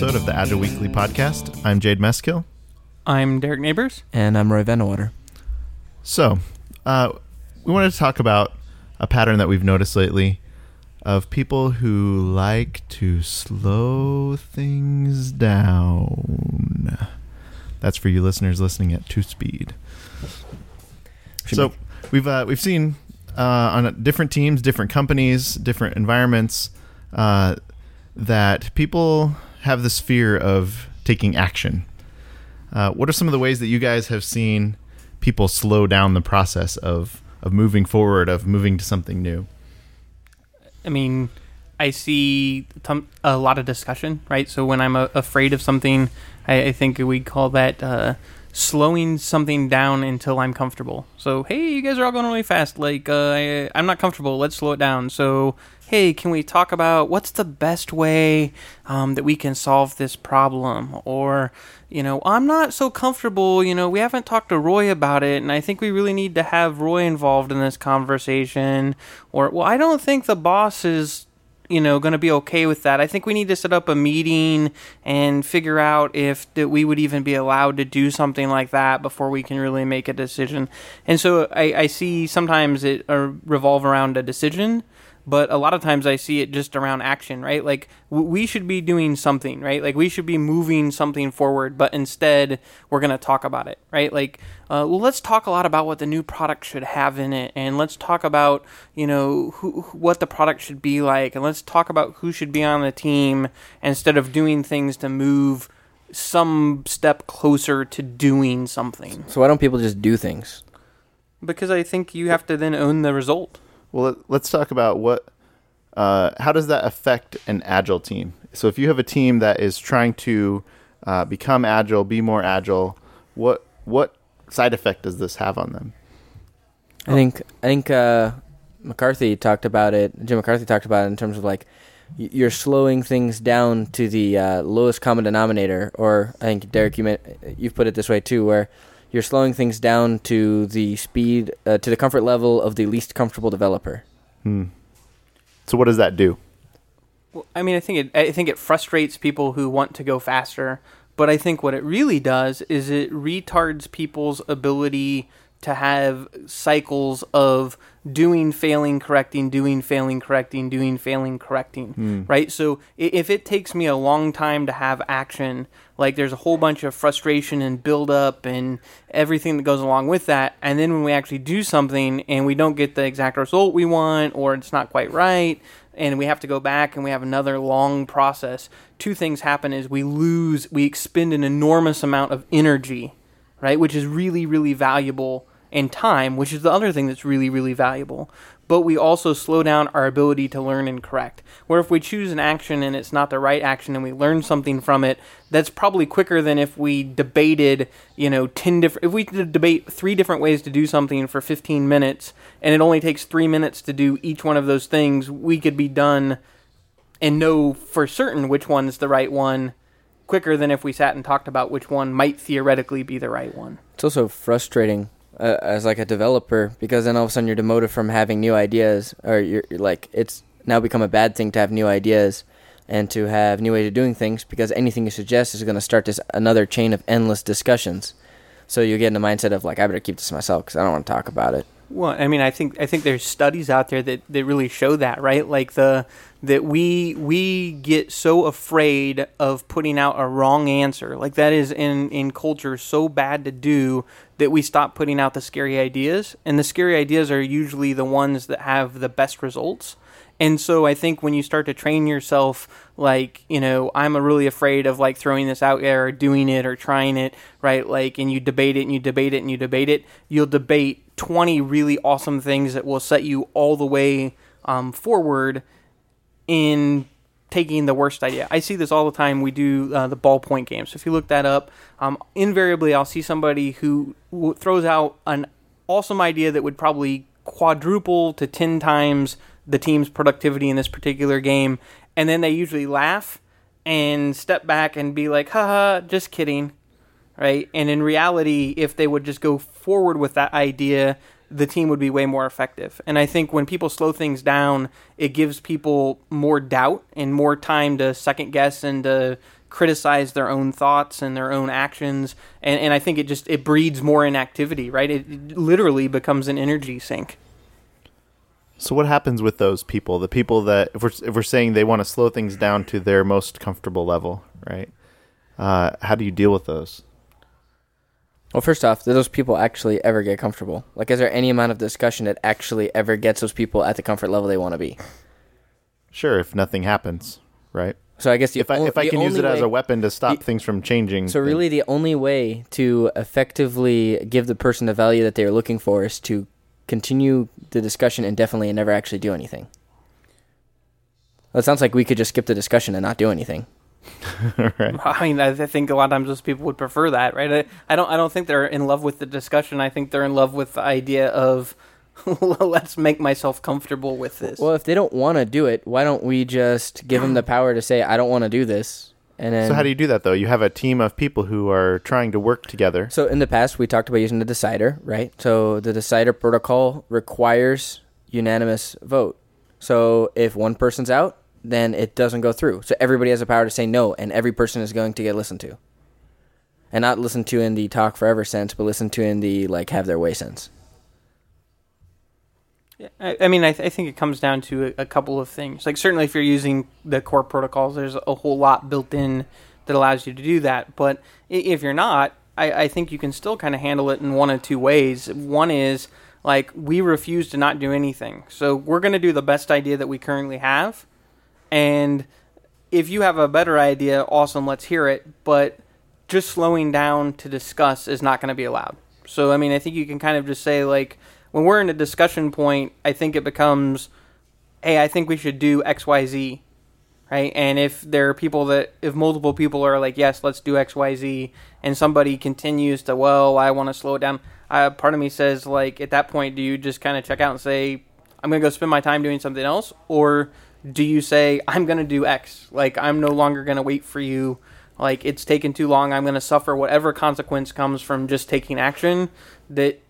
episode of the Agile Weekly podcast. I'm Jade Meskill. I'm Derek Neighbors. And I'm Roy van de Water. So, uh, we wanted to talk about a pattern that we've noticed lately of people who like to slow things down. That's for you listeners listening at two speed. so we've uh, we've seen uh, on different teams, different companies, different environments uh, that people have this fear of taking action. Uh, what are some of the ways that you guys have seen people slow down the process of of moving forward, of moving to something new? I mean, I see a lot of discussion, right? So when I'm afraid of something, I, think we call that uh, slowing something down until I'm comfortable. So hey, you guys are all going really fast. Like uh, I, I'm not comfortable. Let's slow it down. So hey, can we talk about what's the best way um, that we can solve this problem? Or you know, I'm not so comfortable. You know, we haven't talked to Roy about it, and I think we really need to have Roy involved in this conversation. Or well, I don't think the boss is you know going to be okay with that. I think we need to set up a meeting and figure out if that we would even be allowed to do something like that before we can really make a decision. And so I, I see sometimes it uh, revolve around a decision but a lot of times I see it just around action, right? Like w- we should be doing something, right? Like we should be moving something forward, but instead we're going to talk about it, right? Like, uh, well, let's talk a lot about what the new product should have in it, and let's talk about you know who, what the product should be like, and let's talk about who should be on the team instead of doing things to move some step closer to doing something. So why don't people just do things? Because I think you have to then own the result. Well, let's talk about what. Uh, how does that affect an agile team? So, if you have a team that is trying to uh, become agile, be more agile, what what side effect does this have on them? I think I think uh, McCarthy talked about it. Jim McCarthy talked about it in terms of like you're slowing things down to the uh, lowest common denominator, or I think Derek, you meant, you've put it this way too, where you're slowing things down to the speed, uh, to the comfort level of the least comfortable developer. Hmm. So what does that do? Well, I mean, I think it. I think it frustrates people who want to go faster. But I think what it really does is it retards people's ability to have cycles of doing, failing, correcting, doing, failing, correcting, doing, failing, correcting, mm. right? So if it takes me a long time to have action, like there's a whole bunch of frustration and buildup and everything that goes along with that, and then when we actually do something and we don't get the exact result we want or it's not quite right, and we have to go back and we have another long process, two things happen is we lose, we expend an enormous amount of energy, right? Which is really, really valuable and time, which is the other thing that's really, really valuable. But we also slow down our ability to learn and correct. Where if we choose an action and it's not the right action and we learn something from it, that's probably quicker than if we debated, you know, 10 different, if we debate three different ways to do something for 15 minutes and it only takes three minutes to do each one of those things, we could be done and know for certain which one's the right one quicker than if we sat and talked about which one might theoretically be the right one. It's also frustrating uh, as like a developer because then all of a sudden you're demoted from having new ideas or you're, you're, like it's now become a bad thing to have new ideas and to have new ways of doing things because anything you suggest is going to start this another chain of endless discussions so you get in the mindset of like i better keep this myself because i don't want to talk about it well, I mean, I think I think there's studies out there that, that really show that, right? Like the that we we get so afraid of putting out a wrong answer. Like that is in in culture so bad to do that we stop putting out the scary ideas. And the scary ideas are usually the ones that have the best results. And so I think when you start to train yourself, like, you know, I'm really afraid of like throwing this out there or doing it or trying it, right? Like, and you debate it and you debate it and you debate it, you'll debate 20 really awesome things that will set you all the way um, forward in taking the worst idea. I see this all the time. We do uh, the ballpoint game. So if you look that up, um, invariably I'll see somebody who throws out an awesome idea that would probably quadruple to 10 times the team's productivity in this particular game, and then they usually laugh and step back and be like, haha, just kidding. Right? And in reality, if they would just go forward with that idea, the team would be way more effective. And I think when people slow things down, it gives people more doubt and more time to second guess and to criticize their own thoughts and their own actions and, and i think it just it breeds more inactivity right it, it literally becomes an energy sink So what happens with those people? The people that if we're if we're saying they want to slow things down to their most comfortable level, right? Uh, how do you deal with those? Well, first off, do those people actually ever get comfortable? Like, is there any amount of discussion that actually ever gets those people at the comfort level they want to be? Sure, if nothing happens, right? So I guess the if I if I can use it as a weapon to stop the- things from changing. So then- really, the only way to effectively give the person the value that they are looking for is to continue the discussion indefinitely and never actually do anything. Well, it sounds like we could just skip the discussion and not do anything. right. I mean, I, I think a lot of times those people would prefer that, right? I, I don't, I don't think they're in love with the discussion. I think they're in love with the idea of let's make myself comfortable with this. Well, if they don't want to do it, why don't we just give them the power to say, "I don't want to do this"? And then So how do you do that though? You have a team of people who are trying to work together. So in the past, we talked about using the decider, right? So the decider protocol requires unanimous vote. So if one person's out, then it doesn't go through. So everybody has the power to say no, and every person is going to get listened to, and not listened to in the talk forever sense, but listened to in the like have their way sense. I, I mean, I, th- I think it comes down to a, a couple of things. Like certainly, if you're using the core protocols, there's a whole lot built in that allows you to do that. But if you're not, I, I think you can still kind of handle it in one of two ways. One is like we refuse to not do anything, so we're going to do the best idea that we currently have, and if you have a better idea, awesome, let's hear it. But just slowing down to discuss is not going to be allowed. So, I mean, I think you can kind of just say, like, when we're in a discussion point, I think it becomes, hey, I think we should do X, Y, Z, right? And if there are people that, if multiple people are like, yes, let's do X, Y, Z, and somebody continues to, well, I want to slow it down, uh, part of me says, like, at that point, do you just kind of check out and say, I'm going to go spend my time doing something else? Or do you say, I'm going to do X? Like, I'm no longer going to wait for you. Like, it's taken too long. I'm going to suffer whatever consequence comes from just taking action that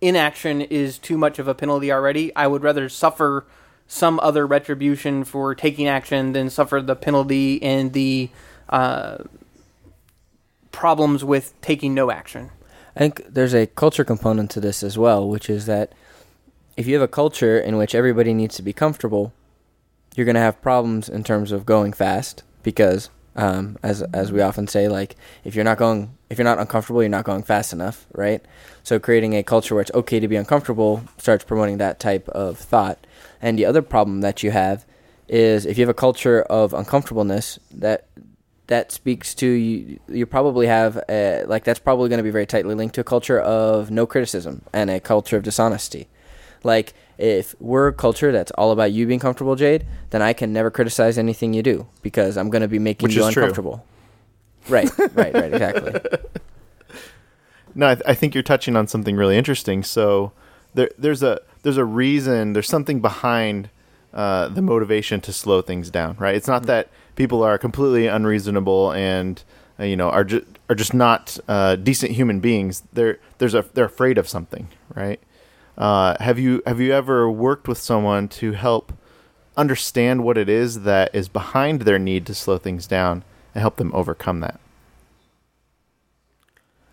inaction is too much of a penalty already. I would rather suffer some other retribution for taking action than suffer the penalty and the uh, problems with taking no action. I think there's a culture component to this as well, which is that if you have a culture in which everybody needs to be comfortable, you're going to have problems in terms of going fast because, um, as as we often say, like if you're not going, if you're not uncomfortable, you're not going fast enough, right? So creating a culture where it's okay to be uncomfortable starts promoting that type of thought. And the other problem that you have is if you have a culture of uncomfortableness that that speaks to you you probably have a, like that's probably going to be very tightly linked to a culture of no criticism and a culture of dishonesty like if we're a culture that's all about you being comfortable jade then i can never criticize anything you do because i'm going to be making Which you is true. uncomfortable right right right exactly No, I, th- I think you're touching on something really interesting. So there, there's a there's a reason. There's something behind uh, the motivation to slow things down, right? It's not that people are completely unreasonable and uh, you know are just are just not uh, decent human beings. They're there's a they're afraid of something, right? Uh, have you have you ever worked with someone to help understand what it is that is behind their need to slow things down and help them overcome that?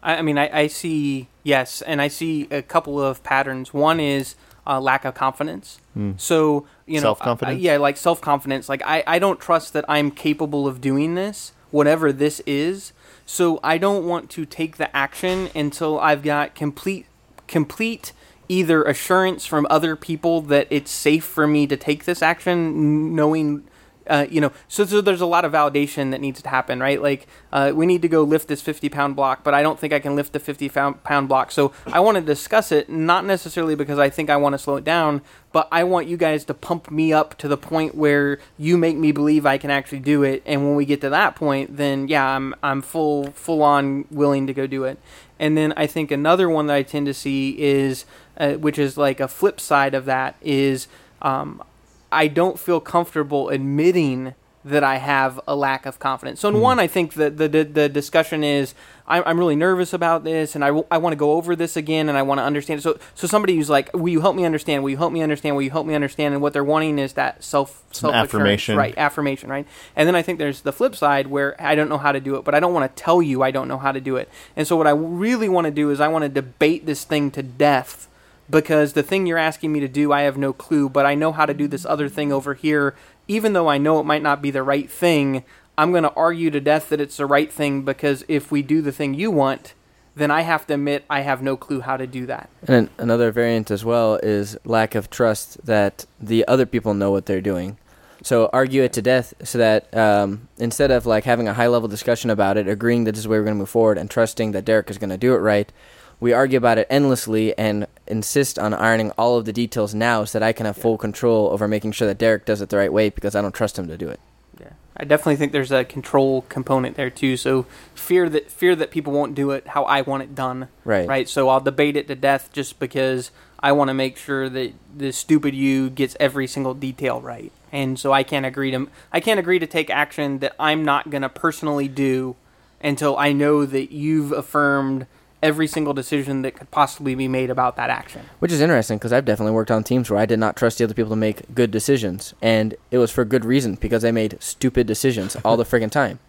I, I mean, I, I see yes, and I see a couple of patterns. One is uh, lack of confidence. So you know, Self-confidence? Yeah, like self confidence. Like I, I don't trust that I'm capable of doing this, whatever this is. So I don't want to take the action until I've got complete, complete either assurance from other people that it's safe for me to take this action, knowing uh, you know, so, so there's a lot of validation that needs to happen, right? Like, uh, we need to go lift this 50 pound block, but I don't think I can lift the 50 pound block. So I want to discuss it, not necessarily because I think I want to slow it down, but I want you guys to pump me up to the point where you make me believe I can actually do it. And when we get to that point, then yeah, I'm I'm full full on willing to go do it. And then I think another one that I tend to see is, uh, which is like a flip side of that, is um, I don't feel comfortable admitting that I have a lack of confidence. So in hmm. one, I think that the, the the discussion is I'm, I'm really nervous about this, and I, w- I want to go over this again, and I want to understand. So so somebody who's like, will you help me understand? Will you help me understand? Will you help me understand? And what they're wanting is that self self affirmation. right? Affirmation, right? And then I think there's the flip side where I don't know how to do it, but I don't want to tell you I don't know how to do it. And so what I really want to do is I want to debate this thing to death because the thing you're asking me to do, I have no clue, but I know how to do this other thing over here. Even though I know it might not be the right thing, I'm going to argue to death that it's the right thing because if we do the thing you want, then I have to admit I have no clue how to do that. And another variant as well is lack of trust that the other people know what they're doing. So argue it to death so that um, instead of like having a high level discussion about it, agreeing that this is the way we're going to move forward, and trusting that Derek is going to do it right, we argue about it endlessly and insist on ironing all of the details now so that I can have full control over making sure that Derek does it the right way because I don't trust him to do it. Yeah, I definitely think there's a control component there too. So fear that fear that people won't do it how I want it done. Right. Right. So I'll debate it to death just because I want to make sure that the stupid you gets every single detail right. And so I can't agree to I can't agree to take action that I'm not going to personally do until I know that you've affirmed every single decision that could possibly be made about that action. Which is interesting because I've definitely worked on teams where I did not trust the other people to make good decisions, and it was for good reason because they made stupid decisions all the friggin' time.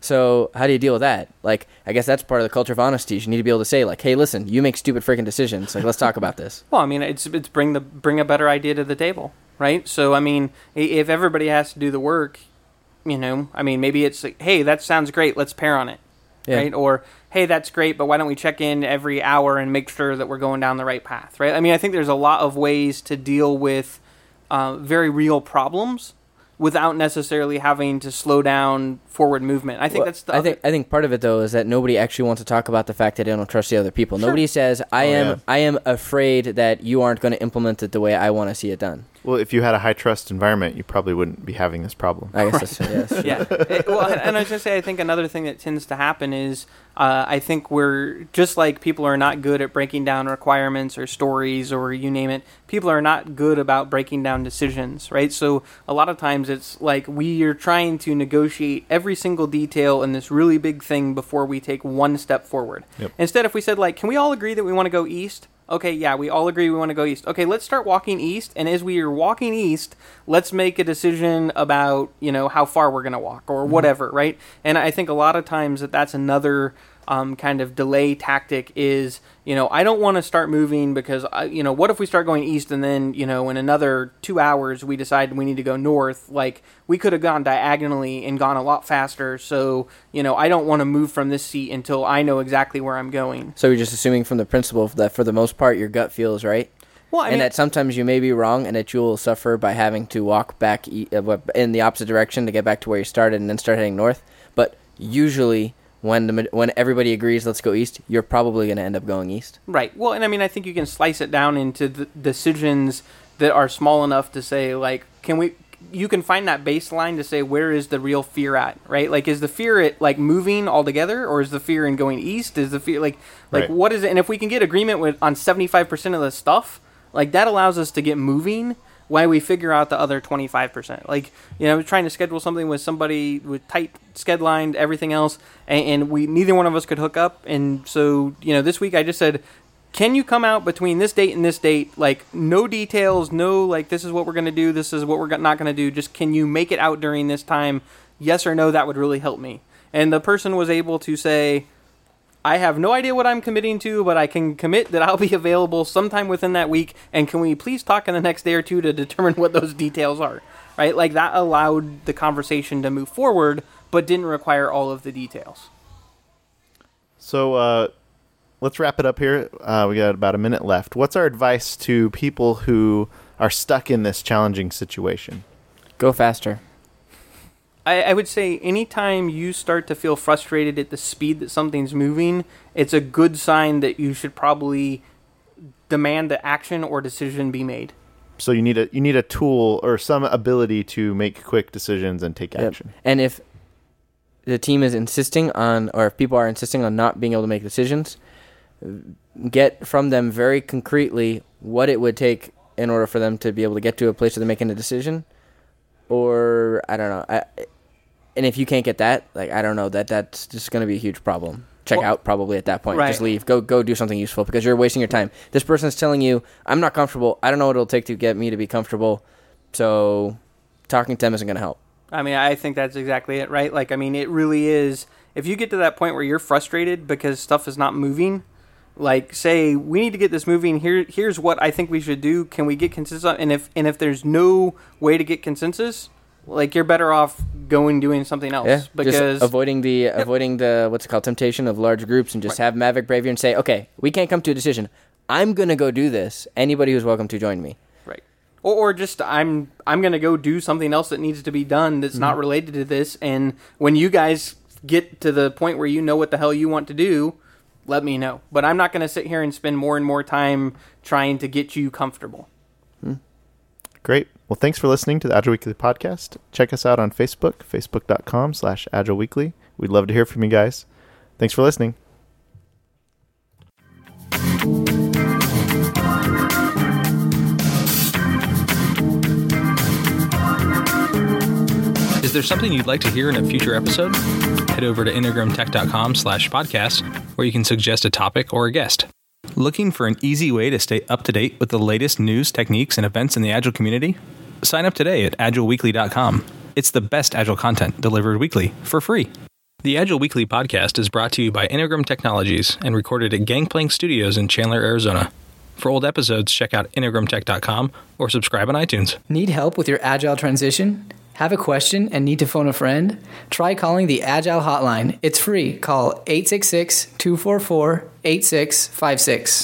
So how do you deal with that? Like, I guess that's part of the culture of honesty. You need to be able to say, like, "Hey, listen, you make stupid freaking decisions. Like, let's talk about this." Well, I mean, it's it's bring the bring a better idea to the table, right? So, I mean, if everybody has to do the work, you know, I mean, maybe it's like, hey, that sounds great, let's pair on it, Yeah. right? Or hey, that's great, but why don't we check in every hour and make sure that we're going down the right path, right? I mean, I think there's a lot of ways to deal with uh, very real problems without necessarily having to slow down forward movement. I think Well, that's the I think I think part of it though is that nobody actually wants to talk about the fact that they don't trust the other people. Nobody says, "I Oh, am yeah. I am afraid that you aren't going to implement it the way I want to see it done." Well, if you had a high trust environment, you probably wouldn't be having this problem. I guess that's, yeah, that's true. yeah. It- well, and I was gonna say, I think another thing that tends to happen is, uh, I think we're just like people are not good at breaking down requirements or stories or you name it. People are not good about breaking down decisions, right? So a lot of times it's like we are trying to negotiate every single detail in this really big thing before we take one step forward. Yep. Instead, if we said like, can we all agree that we want to go east? Okay, yeah, we all agree we want to go east. Okay, let's start walking east, and as we are walking east, let's make a decision about you know how far we're gonna walk or mm-hmm. whatever, right? And I think a lot of times that that's another um, kind of delay tactic is you know I don't want to start moving because I, you know what if we start going east and then you know in another two hours we decide we need to go north? Like we could have gone diagonally and gone a lot faster. So you know I don't want to move from this seat until I know exactly where I'm going. So you're just assuming from the principle that for the most part your gut feels right. Well, I and mean, that sometimes you may be wrong, and that you will suffer by having to walk back e- uh, in the opposite direction to get back to where you started, and then start heading north. But usually, when the when everybody agrees, let's go east, you're probably going to end up going east. Right. Well, and I mean, I think you can slice it down into the decisions that are small enough to say, like, can we? You can find that baseline to say where is the real fear at, right? Like, is the fear at like moving altogether, or is the fear in going east? Is the fear like like Right. what is it? And if we can get agreement with on seventy five percent of the stuff, like that allows us to get moving. While we figure out the other twenty five percent, like you know, I was trying to schedule something with somebody with tight scheduled everything else, and, and we neither one of us could hook up, and so you know, this week I just said, can you come out between this date and this date? Like no details no like this is what we're going to do this is what we're not going to do. Just can you make it out during this time? Yes or no that would really help me. And the person was able to say i have no idea what i'm committing to but i can commit that i'll be available sometime within that week and can we please talk in the next day or two to determine what those details are right like that allowed the conversation to move forward but didn't require all of the details So uh, let's wrap it up here. Uh, we got about a minute left. What's our advice to people who are stuck in this challenging situation? Go faster. I, I would say anytime you start to feel frustrated at the speed that something's moving, it's a good sign that you should probably demand that action or decision be made. So you need a you need a tool or some ability to make quick decisions and take Yep. action. And if the team is insisting on, or if people are insisting on not being able to make decisions, get from them very concretely what it would take in order for them to be able to get to a place where they're making a decision. Or I don't know. I, and if you can't get that, like I don't know that that's just going to be a huge problem. Check Well- out probably at that point. Right. Just leave. Go go do something useful because you're wasting your time. This person's telling you, "I'm not comfortable. I don't know what it'll take to get me to be comfortable." So, talking to them isn't going to help. I mean, I think that's exactly it, right? Like, I mean, it really is. If you get to that point where you're frustrated because stuff is not moving, like, say we need to get this moving. Here, here's what I think we should do. Can we get consensus? And if and if there's no way to get consensus, like, you're better off going doing something else Yeah, because just avoiding the avoiding the what's it called temptation of large groups and just have Maverick brave you and say, "Okay, we can't come to a decision. I'm going to go do this. Anybody who's welcome to join me." Right. Or, or just I'm I'm gonna go do something else that needs to be done that's not mm-hmm. related to this. And when you guys get to the point where you know what the hell you want to do, let me know. But I'm not gonna sit here and spend more and more time trying to get you comfortable. Hmm. Great. Well, thanks for listening to the Agile Weekly podcast. Check us out on Facebook, facebook.com slash Agile Weekly. We'd love to hear from you guys. Thanks for listening. Is there something you'd like to hear in a future episode? Head over to integrumtech.com slash podcast, where you can suggest a topic or a guest. Looking for an easy way to stay up to date with the latest news, techniques, and events in the Agile community? Sign up today at agileweekly.com. It's the best Agile content delivered weekly for free. The Agile Weekly podcast is brought to you by Integrum Technologies and recorded at Gangplank Studios in Chandler, Arizona. For old episodes, check out integrumtech.com or subscribe on iTunes. Need help with your agile transition? Have a question and need to phone a friend? Try calling the Agile Hotline. It's free. Call 866 244 8656.